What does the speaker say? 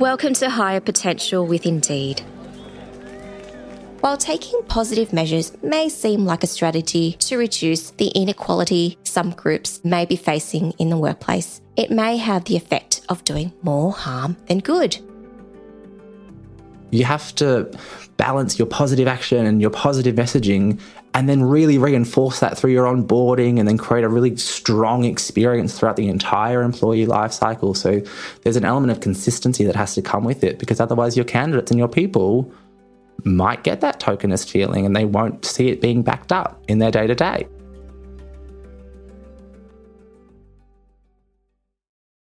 Welcome to Hire Potential with Indeed. While taking positive measures may seem like a strategy to reduce the inequality some groups may be facing in the workplace, it may have the effect of doing more harm than good. You have to balance your positive action and your positive messaging and then really reinforce that through your onboarding and then create a really strong experience throughout the entire employee life cycle. So there's an element of consistency that has to come with it because otherwise your candidates and your people might get that tokenist feeling and they won't see it being backed up in their day to day.